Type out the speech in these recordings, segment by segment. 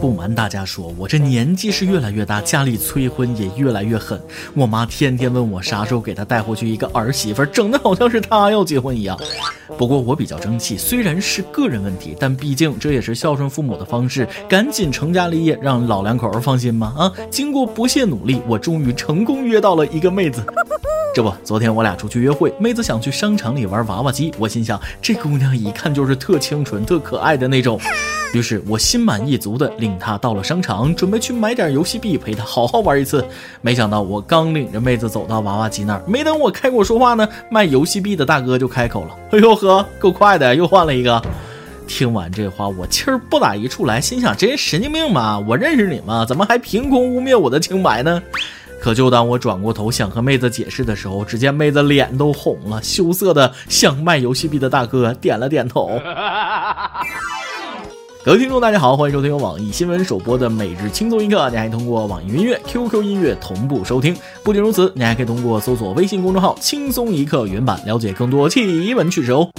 不瞒大家说，我这年纪是越来越大，家里催婚也越来越狠。我妈天天问我啥时候给她带回去一个儿媳妇，整的好像是她要结婚一样。不过我比较争气，虽然是个人问题，但毕竟这也是孝顺父母的方式，赶紧成家立业，让老两口儿放心嘛。啊，经过不懈努力，我终于成功约到了一个妹子。这不，昨天我俩出去约会，妹子想去商场里玩娃娃机，我心想这姑娘一看就是特清纯、特可爱的那种。于是我心满意足的领她到了商场，准备去买点游戏币陪她好好玩一次。没想到我刚领着妹子走到娃娃机那儿，没等我开口说话呢，卖游戏币的大哥就开口了：“哎呦呵，够快的，又换了一个。”听完这话，我气儿不打一处来，心想：这人神经病吧？我认识你吗？怎么还凭空污蔑我的清白呢？可就当我转过头想和妹子解释的时候，只见妹子脸都红了，羞涩的向卖游戏币的大哥点了点头。各位听众，大家好，欢迎收听由网易新闻首播的每日轻松一刻。你还通过网易云音乐、QQ 音乐同步收听。不仅如此，你还可以通过搜索微信公众号“轻松一刻”原版了解更多奇闻趣事哦。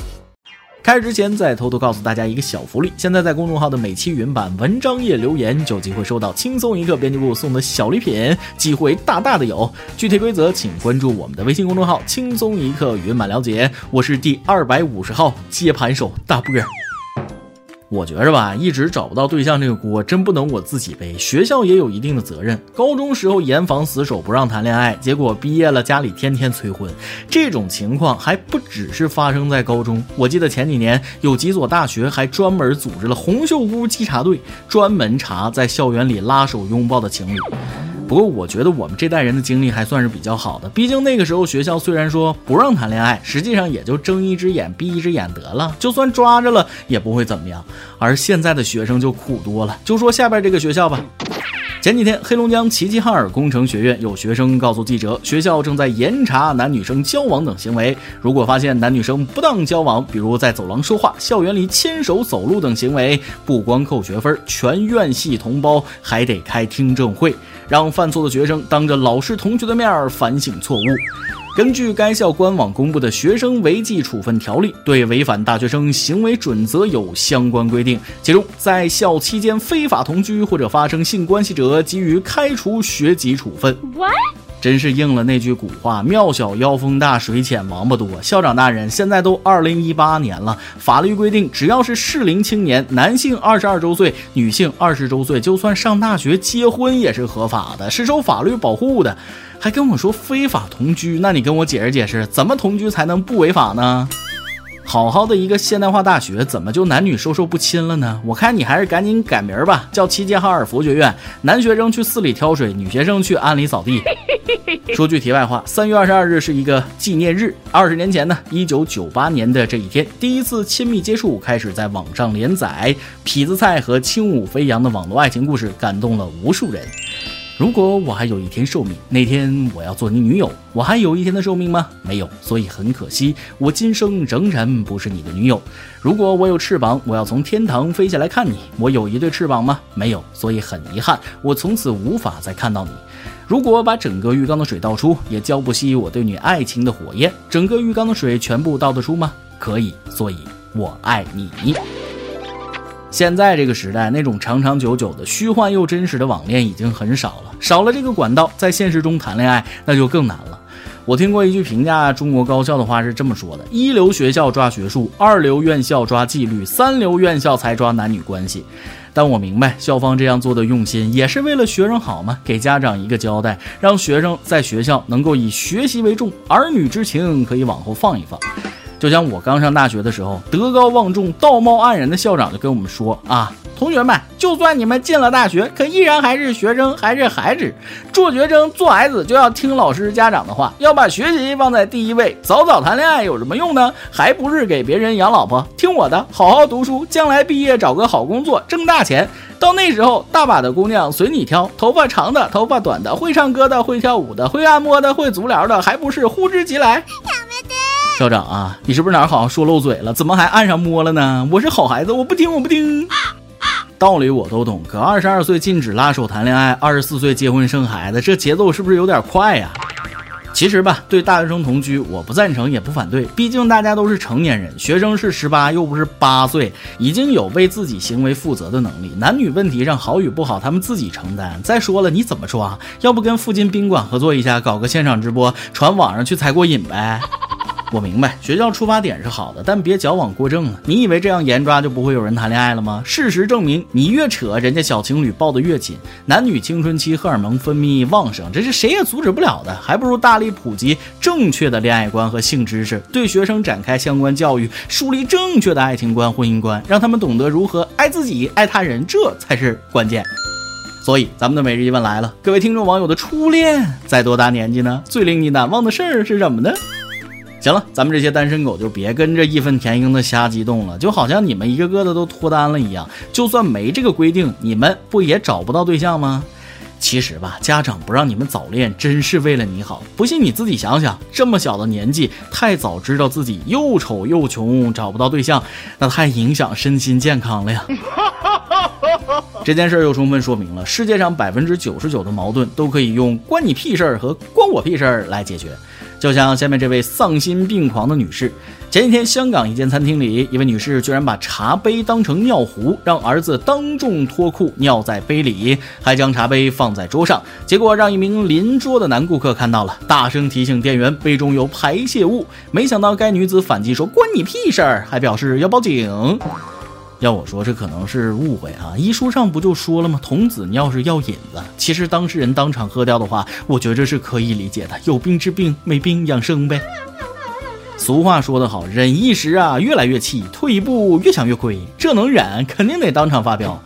开始之前，再偷偷告诉大家一个小福利：现在在公众号的每期云版文章页留言，就有机会收到轻松一刻编辑部送的小礼品，机会大大的有。具体规则请关注我们的微信公众号“轻松一刻”云版了解。我是第二百五十号接盘手大波儿。我觉着吧，一直找不到对象这个锅真不能我自己背，学校也有一定的责任。高中时候严防死守不让谈恋爱，结果毕业了家里天天催婚，这种情况还不只是发生在高中。我记得前几年有几所大学还专门组织了红袖姑稽查队，专门查在校园里拉手拥抱的情侣。不过我觉得我们这代人的经历还算是比较好的，毕竟那个时候学校虽然说不让谈恋爱，实际上也就睁一只眼闭一只眼得了，就算抓着了也不会怎么样。而现在的学生就苦多了，就说下边这个学校吧。前几天，黑龙江齐齐哈尔工程学院有学生告诉记者，学校正在严查男女生交往等行为，如果发现男女生不当交往，比如在走廊说话、校园里牵手走路等行为，不光扣学分，全院系同胞还得开听证会。让犯错的学生当着老师同学的面儿反省错误。根据该校官网公布的《学生违纪处分条例》，对违反大学生行为准则有相关规定。其中，在校期间非法同居或者发生性关系者，给予开除学籍处分。真是应了那句古话：“庙小妖风大，水浅王八多。”校长大人，现在都二零一八年了，法律规定，只要是适龄青年，男性二十二周岁，女性二十周岁，就算上大学结婚也是合法的，是受法律保护的。还跟我说非法同居，那你跟我解释解释，怎么同居才能不违法呢？好好的一个现代化大学，怎么就男女授受不亲了呢？我看你还是赶紧改名吧，叫齐齐哈尔佛学院。男学生去寺里挑水，女学生去庵里扫地。说句题外话，三月二十二日是一个纪念日。二十年前呢，一九九八年的这一天，第一次亲密接触开始在网上连载，痞子蔡和轻舞飞扬的网络爱情故事感动了无数人。如果我还有一天寿命，那天我要做你女友。我还有一天的寿命吗？没有，所以很可惜，我今生仍然不是你的女友。如果我有翅膀，我要从天堂飞下来看你。我有一对翅膀吗？没有，所以很遗憾，我从此无法再看到你。如果把整个浴缸的水倒出，也浇不熄我对你爱情的火焰。整个浴缸的水全部倒得出吗？可以，所以我爱你。现在这个时代，那种长长久久的虚幻又真实的网恋已经很少了，少了这个管道，在现实中谈恋爱那就更难了。我听过一句评价中国高校的话是这么说的：一流学校抓学术，二流院校抓纪律，三流院校才抓男女关系。但我明白校方这样做的用心，也是为了学生好嘛，给家长一个交代，让学生在学校能够以学习为重，儿女之情可以往后放一放。就像我刚上大学的时候，德高望重、道貌岸然的校长就跟我们说啊，同学们，就算你们进了大学，可依然还是学生，还是孩子。做学生、做孩子就要听老师、家长的话，要把学习放在第一位。早早谈恋爱有什么用呢？还不是给别人养老婆。听我的，好好读书，将来毕业找个好工作，挣大钱。到那时候，大把的姑娘随你挑，头发长的、头发短的，会唱歌的、会跳舞的、会按摩的、会足疗的，还不是呼之即来。校长啊，你是不是哪儿好像说漏嘴了？怎么还按上摸了呢？我是好孩子，我不听，我不听。道理我都懂，可二十二岁禁止拉手谈恋爱，二十四岁结婚生孩子，这节奏是不是有点快呀？其实吧，对大学生同居，我不赞成也不反对，毕竟大家都是成年人，学生是十八，又不是八岁，已经有为自己行为负责的能力。男女问题上好与不好他们自己承担。再说了，你怎么抓？要不跟附近宾馆合作一下，搞个现场直播，传网上去才过瘾呗。我明白学校出发点是好的，但别矫枉过正了。你以为这样严抓就不会有人谈恋爱了吗？事实证明，你越扯，人家小情侣抱得越紧。男女青春期荷尔蒙分泌旺盛，这是谁也阻止不了的。还不如大力普及正确的恋爱观和性知识，对学生展开相关教育，树立正确的爱情观、婚姻观，让他们懂得如何爱自己、爱他人，这才是关键。所以，咱们的每日一问来了，各位听众网友的初恋在多大年纪呢？最令你难忘的事儿是什么呢？行了，咱们这些单身狗就别跟着义愤填膺的瞎激动了，就好像你们一个个的都脱单了一样。就算没这个规定，你们不也找不到对象吗？其实吧，家长不让你们早恋，真是为了你好。不信你自己想想，这么小的年纪，太早知道自己又丑又穷，找不到对象，那太影响身心健康了呀。这件事又充分说明了，世界上百分之九十九的矛盾都可以用“关你屁事儿”和“关我屁事儿”来解决。就像下面这位丧心病狂的女士，前几天香港一间餐厅里，一位女士居然把茶杯当成尿壶，让儿子当众脱裤尿在杯里，还将茶杯放在桌上，结果让一名邻桌的男顾客看到了，大声提醒店员杯中有排泄物。没想到该女子反击说：“关你屁事儿！”还表示要报警。要我说，这可能是误会啊！医书上不就说了吗？童子尿是药引子。其实当事人当场喝掉的话，我觉着是可以理解的。有病治病，没病养生呗。俗话说得好，忍一时啊，越来越气；退一步，越想越亏。这能忍，肯定得当场发飙。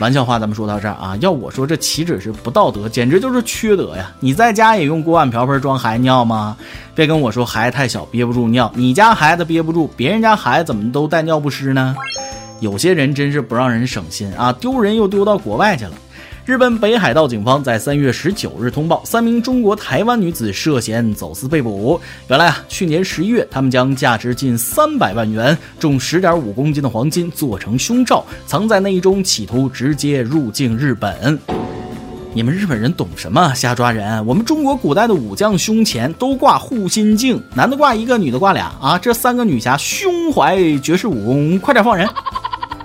玩笑话咱们说到这儿啊，要我说，这岂止是不道德，简直就是缺德呀！你在家也用锅碗瓢盆装孩子尿吗？别跟我说孩子太小憋不住尿，你家孩子憋不住，别人家孩子怎么都带尿不湿呢？有些人真是不让人省心啊！丢人又丢到国外去了。日本北海道警方在三月十九日通报，三名中国台湾女子涉嫌走私被捕。原来啊，去年十一月，他们将价值近三百万元、重十点五公斤的黄金做成胸罩，藏在内衣中，企图直接入境日本。你们日本人懂什么？瞎抓人！我们中国古代的武将胸前都挂护心镜，男的挂一个，女的挂俩啊！这三个女侠胸怀绝世武功，快点放人！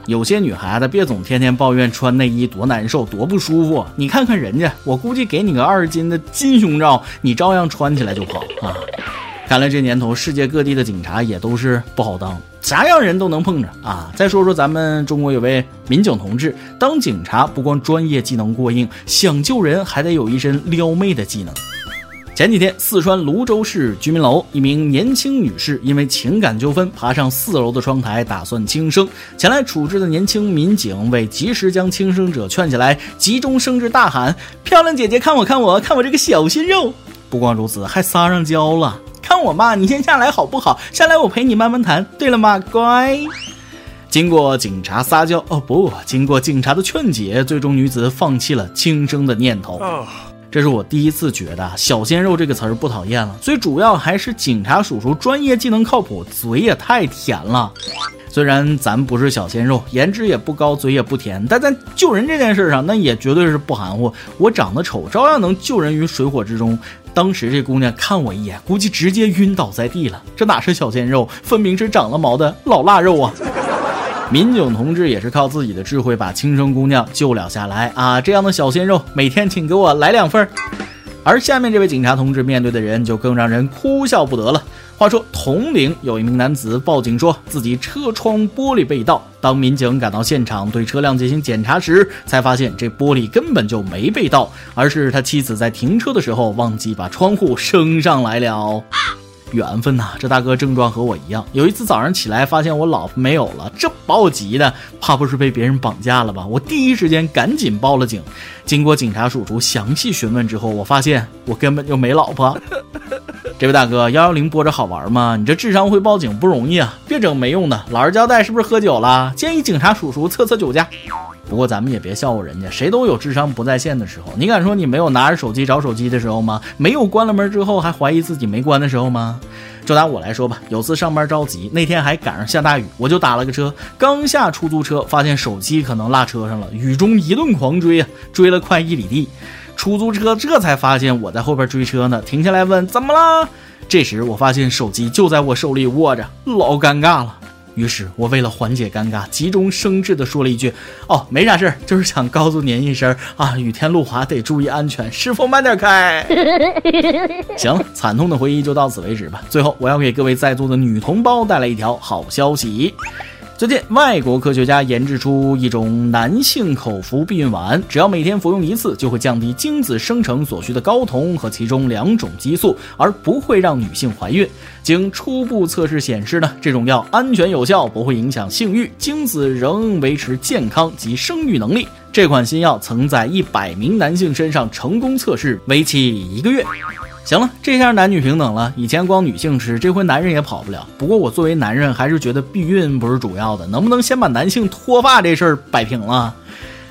有些女孩子别总天天抱怨穿内衣多难受多不舒服，你看看人家，我估计给你个二斤的金胸罩，你照样穿起来就跑啊！看来这年头世界各地的警察也都是不好当，啥样人都能碰着啊！再说说咱们中国有位民警同志，当警察不光专业技能过硬，想救人还得有一身撩妹的技能。前几天，四川泸州市居民楼，一名年轻女士因为情感纠纷，爬上四楼的窗台，打算轻生。前来处置的年轻民警为及时将轻生者劝起来，急中生智，大喊：“漂亮姐姐，看我，看我，看我这个小鲜肉！”不光如此，还撒上娇了：“看我嘛，你先下来好不好？下来我陪你慢慢谈。对了嘛，乖。”经过警察撒娇，哦不，经过警察的劝解，最终女子放弃了轻生的念头。这是我第一次觉得“小鲜肉”这个词儿不讨厌了，最主要还是警察叔叔专业技能靠谱，嘴也太甜了。虽然咱不是小鲜肉，颜值也不高，嘴也不甜，但在救人这件事上，那也绝对是不含糊。我长得丑，照样能救人于水火之中。当时这姑娘看我一眼，估计直接晕倒在地了。这哪是小鲜肉，分明是长了毛的老腊肉啊！民警同志也是靠自己的智慧把轻生姑娘救了下来啊！这样的小鲜肉，每天请给我来两份。而下面这位警察同志面对的人就更让人哭笑不得了。话说，铜陵有一名男子报警说自己车窗玻璃被盗，当民警赶到现场对车辆进行检查时，才发现这玻璃根本就没被盗，而是他妻子在停车的时候忘记把窗户升上来了。缘分呐，这大哥症状和我一样。有一次早上起来，发现我老婆没有了，这把我急的，怕不是被别人绑架了吧？我第一时间赶紧报了警。经过警察叔叔详细询问之后，我发现我根本就没老婆。这位大哥，幺幺零拨着好玩吗？你这智商会报警不容易啊！别整没用的。老实交代，是不是喝酒了？建议警察叔叔测测酒驾。不过咱们也别笑话人家，谁都有智商不在线的时候。你敢说你没有拿着手机找手机的时候吗？没有关了门之后还怀疑自己没关的时候吗？就拿我来说吧，有次上班着急，那天还赶上下大雨，我就打了个车。刚下出租车，发现手机可能落车上了，雨中一顿狂追啊，追了快一里地。出租车这才发现我在后边追车呢，停下来问怎么了。这时我发现手机就在我手里握着，老尴尬了。于是我为了缓解尴尬，急中生智的说了一句：“哦，没啥事儿，就是想告诉您一声啊，雨天路滑得注意安全，师傅慢点开。”行了，惨痛的回忆就到此为止吧。最后，我要给各位在座的女同胞带来一条好消息。最近，外国科学家研制出一种男性口服避孕丸，只要每天服用一次，就会降低精子生成所需的睾酮和其中两种激素，而不会让女性怀孕。经初步测试显示呢，这种药安全有效，不会影响性欲，精子仍维持健康及生育能力。这款新药曾在一百名男性身上成功测试，为期一个月。行了，这下男女平等了。以前光女性吃，这回男人也跑不了。不过我作为男人，还是觉得避孕不是主要的，能不能先把男性脱发这事儿摆平了？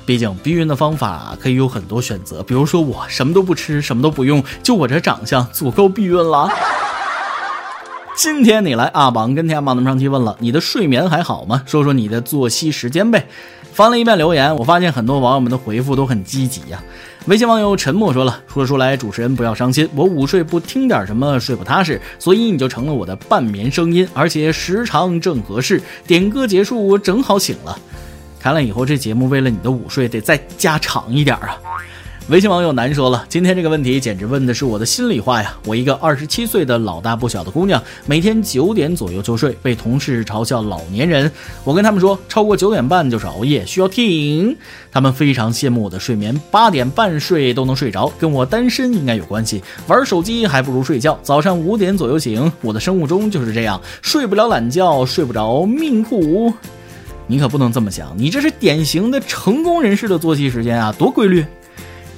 毕竟避孕的方法可以有很多选择，比如说我什么都不吃，什么都不用，就我这长相足够避孕了。今天你来阿榜跟天马那么上期问了，你的睡眠还好吗？说说你的作息时间呗。翻了一遍留言，我发现很多网友们的回复都很积极呀。微信网友沉默说了：“说出来，主持人不要伤心。我午睡不听点什么睡不踏实，所以你就成了我的半眠声音，而且时长正合适。点歌结束，我正好醒了。看来以后这节目为了你的午睡得再加长一点啊。”微信网友难说了，今天这个问题简直问的是我的心里话呀！我一个二十七岁的老大不小的姑娘，每天九点左右就睡，被同事嘲笑老年人。我跟他们说，超过九点半就是熬夜，需要停。他们非常羡慕我的睡眠，八点半睡都能睡着，跟我单身应该有关系。玩手机还不如睡觉，早上五点左右醒。我的生物钟就是这样，睡不了懒觉，睡不着命苦。你可不能这么想，你这是典型的成功人士的作息时间啊，多规律。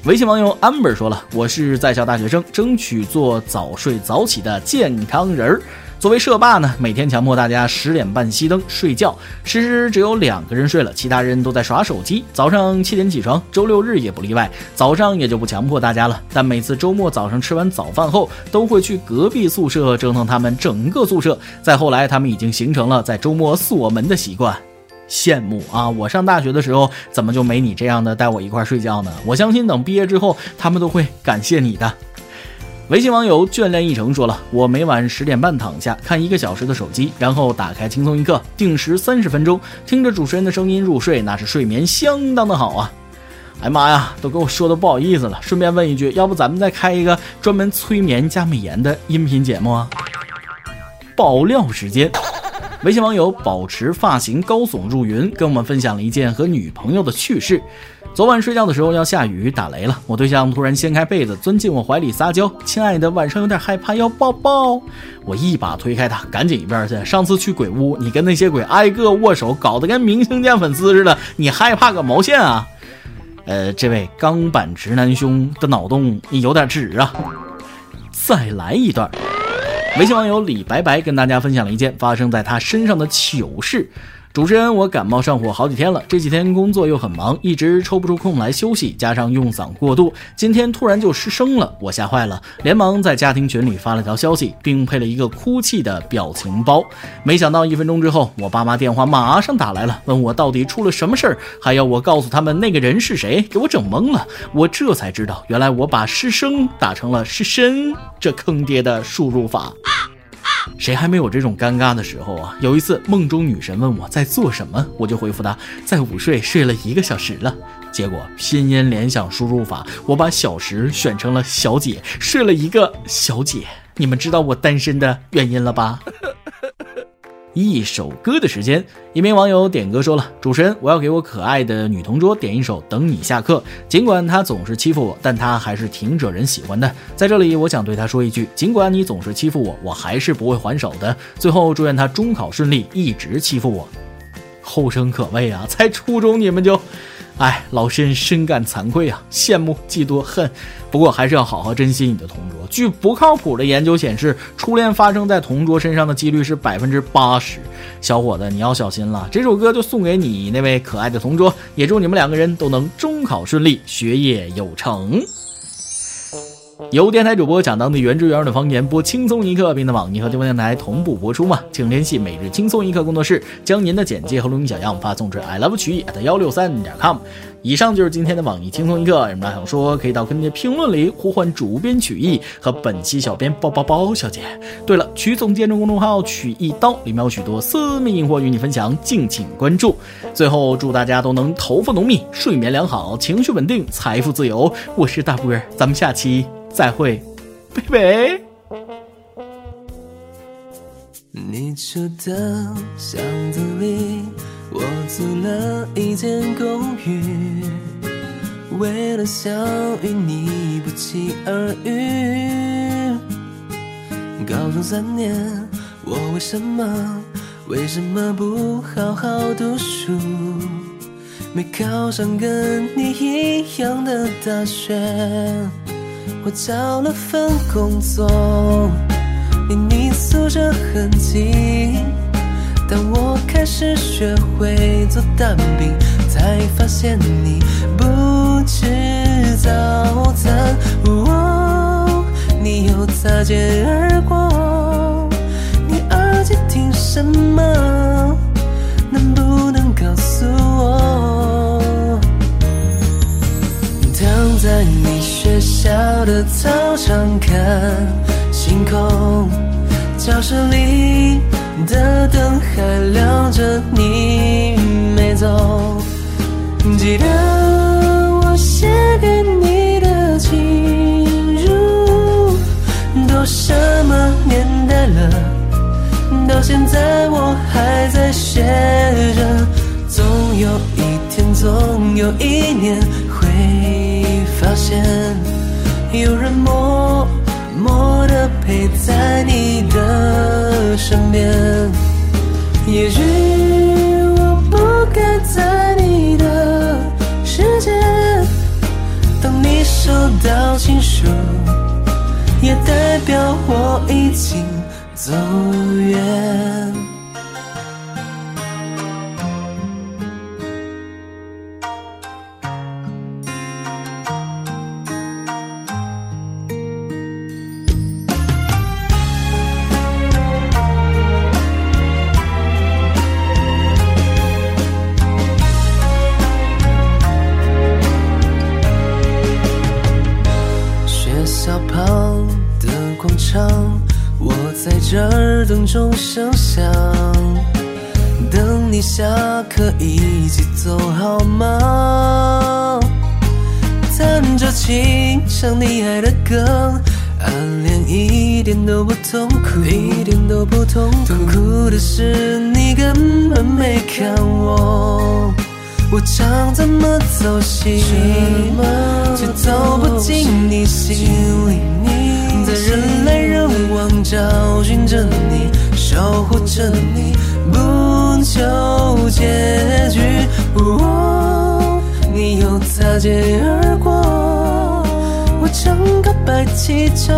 微信网友 amber 说了：“我是在校大学生，争取做早睡早起的健康人儿。作为社霸呢，每天强迫大家十点半熄灯睡觉，其实只有两个人睡了，其他人都在耍手机。早上七点起床，周六日也不例外。早上也就不强迫大家了，但每次周末早上吃完早饭后，都会去隔壁宿舍折腾他们整个宿舍。再后来，他们已经形成了在周末锁门的习惯。”羡慕啊！我上大学的时候怎么就没你这样的带我一块睡觉呢？我相信等毕业之后，他们都会感谢你的。微信网友眷恋一程说了：“我每晚十点半躺下看一个小时的手机，然后打开轻松一刻，定时三十分钟，听着主持人的声音入睡，那是睡眠相当的好啊！”哎妈呀，都给我说的不好意思了。顺便问一句，要不咱们再开一个专门催眠加美颜的音频节目啊？爆料时间。微信网友保持发型高耸入云，跟我们分享了一件和女朋友的趣事。昨晚睡觉的时候要下雨打雷了，我对象突然掀开被子钻进我怀里撒娇：“亲爱的，晚上有点害怕，要抱抱。”我一把推开他，赶紧一边去。上次去鬼屋，你跟那些鬼挨个握手，搞得跟明星见粉丝似的，你害怕个毛线啊！呃，这位钢板直男兄的脑洞你有点直啊！再来一段。微信网友李白白跟大家分享了一件发生在他身上的糗事。主持人，我感冒上火好几天了，这几天工作又很忙，一直抽不出空来休息，加上用嗓过度，今天突然就失声了，我吓坏了，连忙在家庭群里发了条消息，并配了一个哭泣的表情包。没想到一分钟之后，我爸妈电话马上打来了，问我到底出了什么事儿，还要我告诉他们那个人是谁，给我整懵了。我这才知道，原来我把失声打成了失身，这坑爹的输入法。谁还没有这种尴尬的时候啊？有一次梦中女神问我在做什么，我就回复她在午睡，睡了一个小时了。结果拼音联想输入法，我把小时选成了小姐，睡了一个小姐。你们知道我单身的原因了吧？一首歌的时间，一名网友点歌说了：“主持人，我要给我可爱的女同桌点一首《等你下课》。尽管她总是欺负我，但她还是挺惹人喜欢的。在这里，我想对她说一句：尽管你总是欺负我，我还是不会还手的。最后，祝愿她中考顺利，一直欺负我。后生可畏啊！才初中你们就……”哎，老身深感惭愧啊，羡慕、嫉妒、恨。不过还是要好好珍惜你的同桌。据不靠谱的研究显示，初恋发生在同桌身上的几率是百分之八十。小伙子，你要小心了。这首歌就送给你那位可爱的同桌，也祝你们两个人都能中考顺利，学业有成。由电台主播讲当地原汁原味的方言，播轻松一刻，并在网易和地方电台同步播出吗？请联系每日轻松一刻工作室，将您的简介和录音小样发送至 i love 曲艺 at 幺六三点 com。以上就是今天的网易轻松一刻。有什么想说，可以到跟帖评论里呼唤主编曲艺和本期小编包包包小姐。对了，曲总监的公众号曲一刀里面有许多私密硬货与你分享，敬请关注。最后，祝大家都能头发浓密、睡眠良好、情绪稳定、财富自由。我是大波儿，咱们下期再会，拜拜。你住的巷子里，我租了一间公寓，为了想与你不期而遇。高中三年，我为什么为什么不好好读书？没考上跟你一样的大学，我找了份工作。离你宿舍很近，当我开始学会做蛋饼，才发现你不吃早餐。哦，你又擦肩而过，你耳机听什么？能不能告诉我？躺在你学校的操场看。星空，教室里的灯还亮着，你没走。记得我写给你的情书，都什么年代了？到现在我还在写着。总有一天，总有一年，会发现有人默默的。陪在你的身边，也许我不该在你的世界。当你收到情书，也代表我已经走远。唱你爱的歌，暗恋一点都不痛苦，一点都不痛苦。痛苦的是你根本没看我，我唱怎么走心，却走不进你心里。你在人来人往找寻着你，守护着你，不求结局。你又擦肩而过，整个白气球，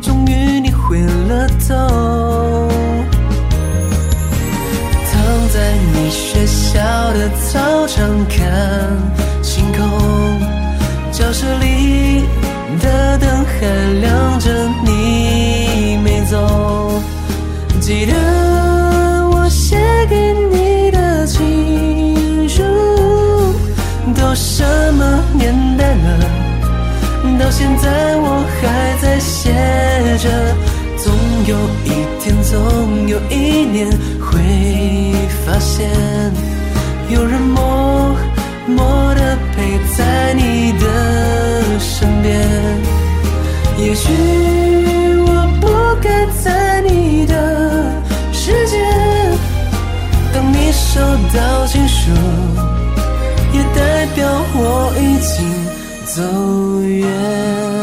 终于你回了头。躺在你学校的操场看总有一年，会发现有人默默的陪在你的身边。也许我不该在你的世界。当你收到情书，也代表我已经走远。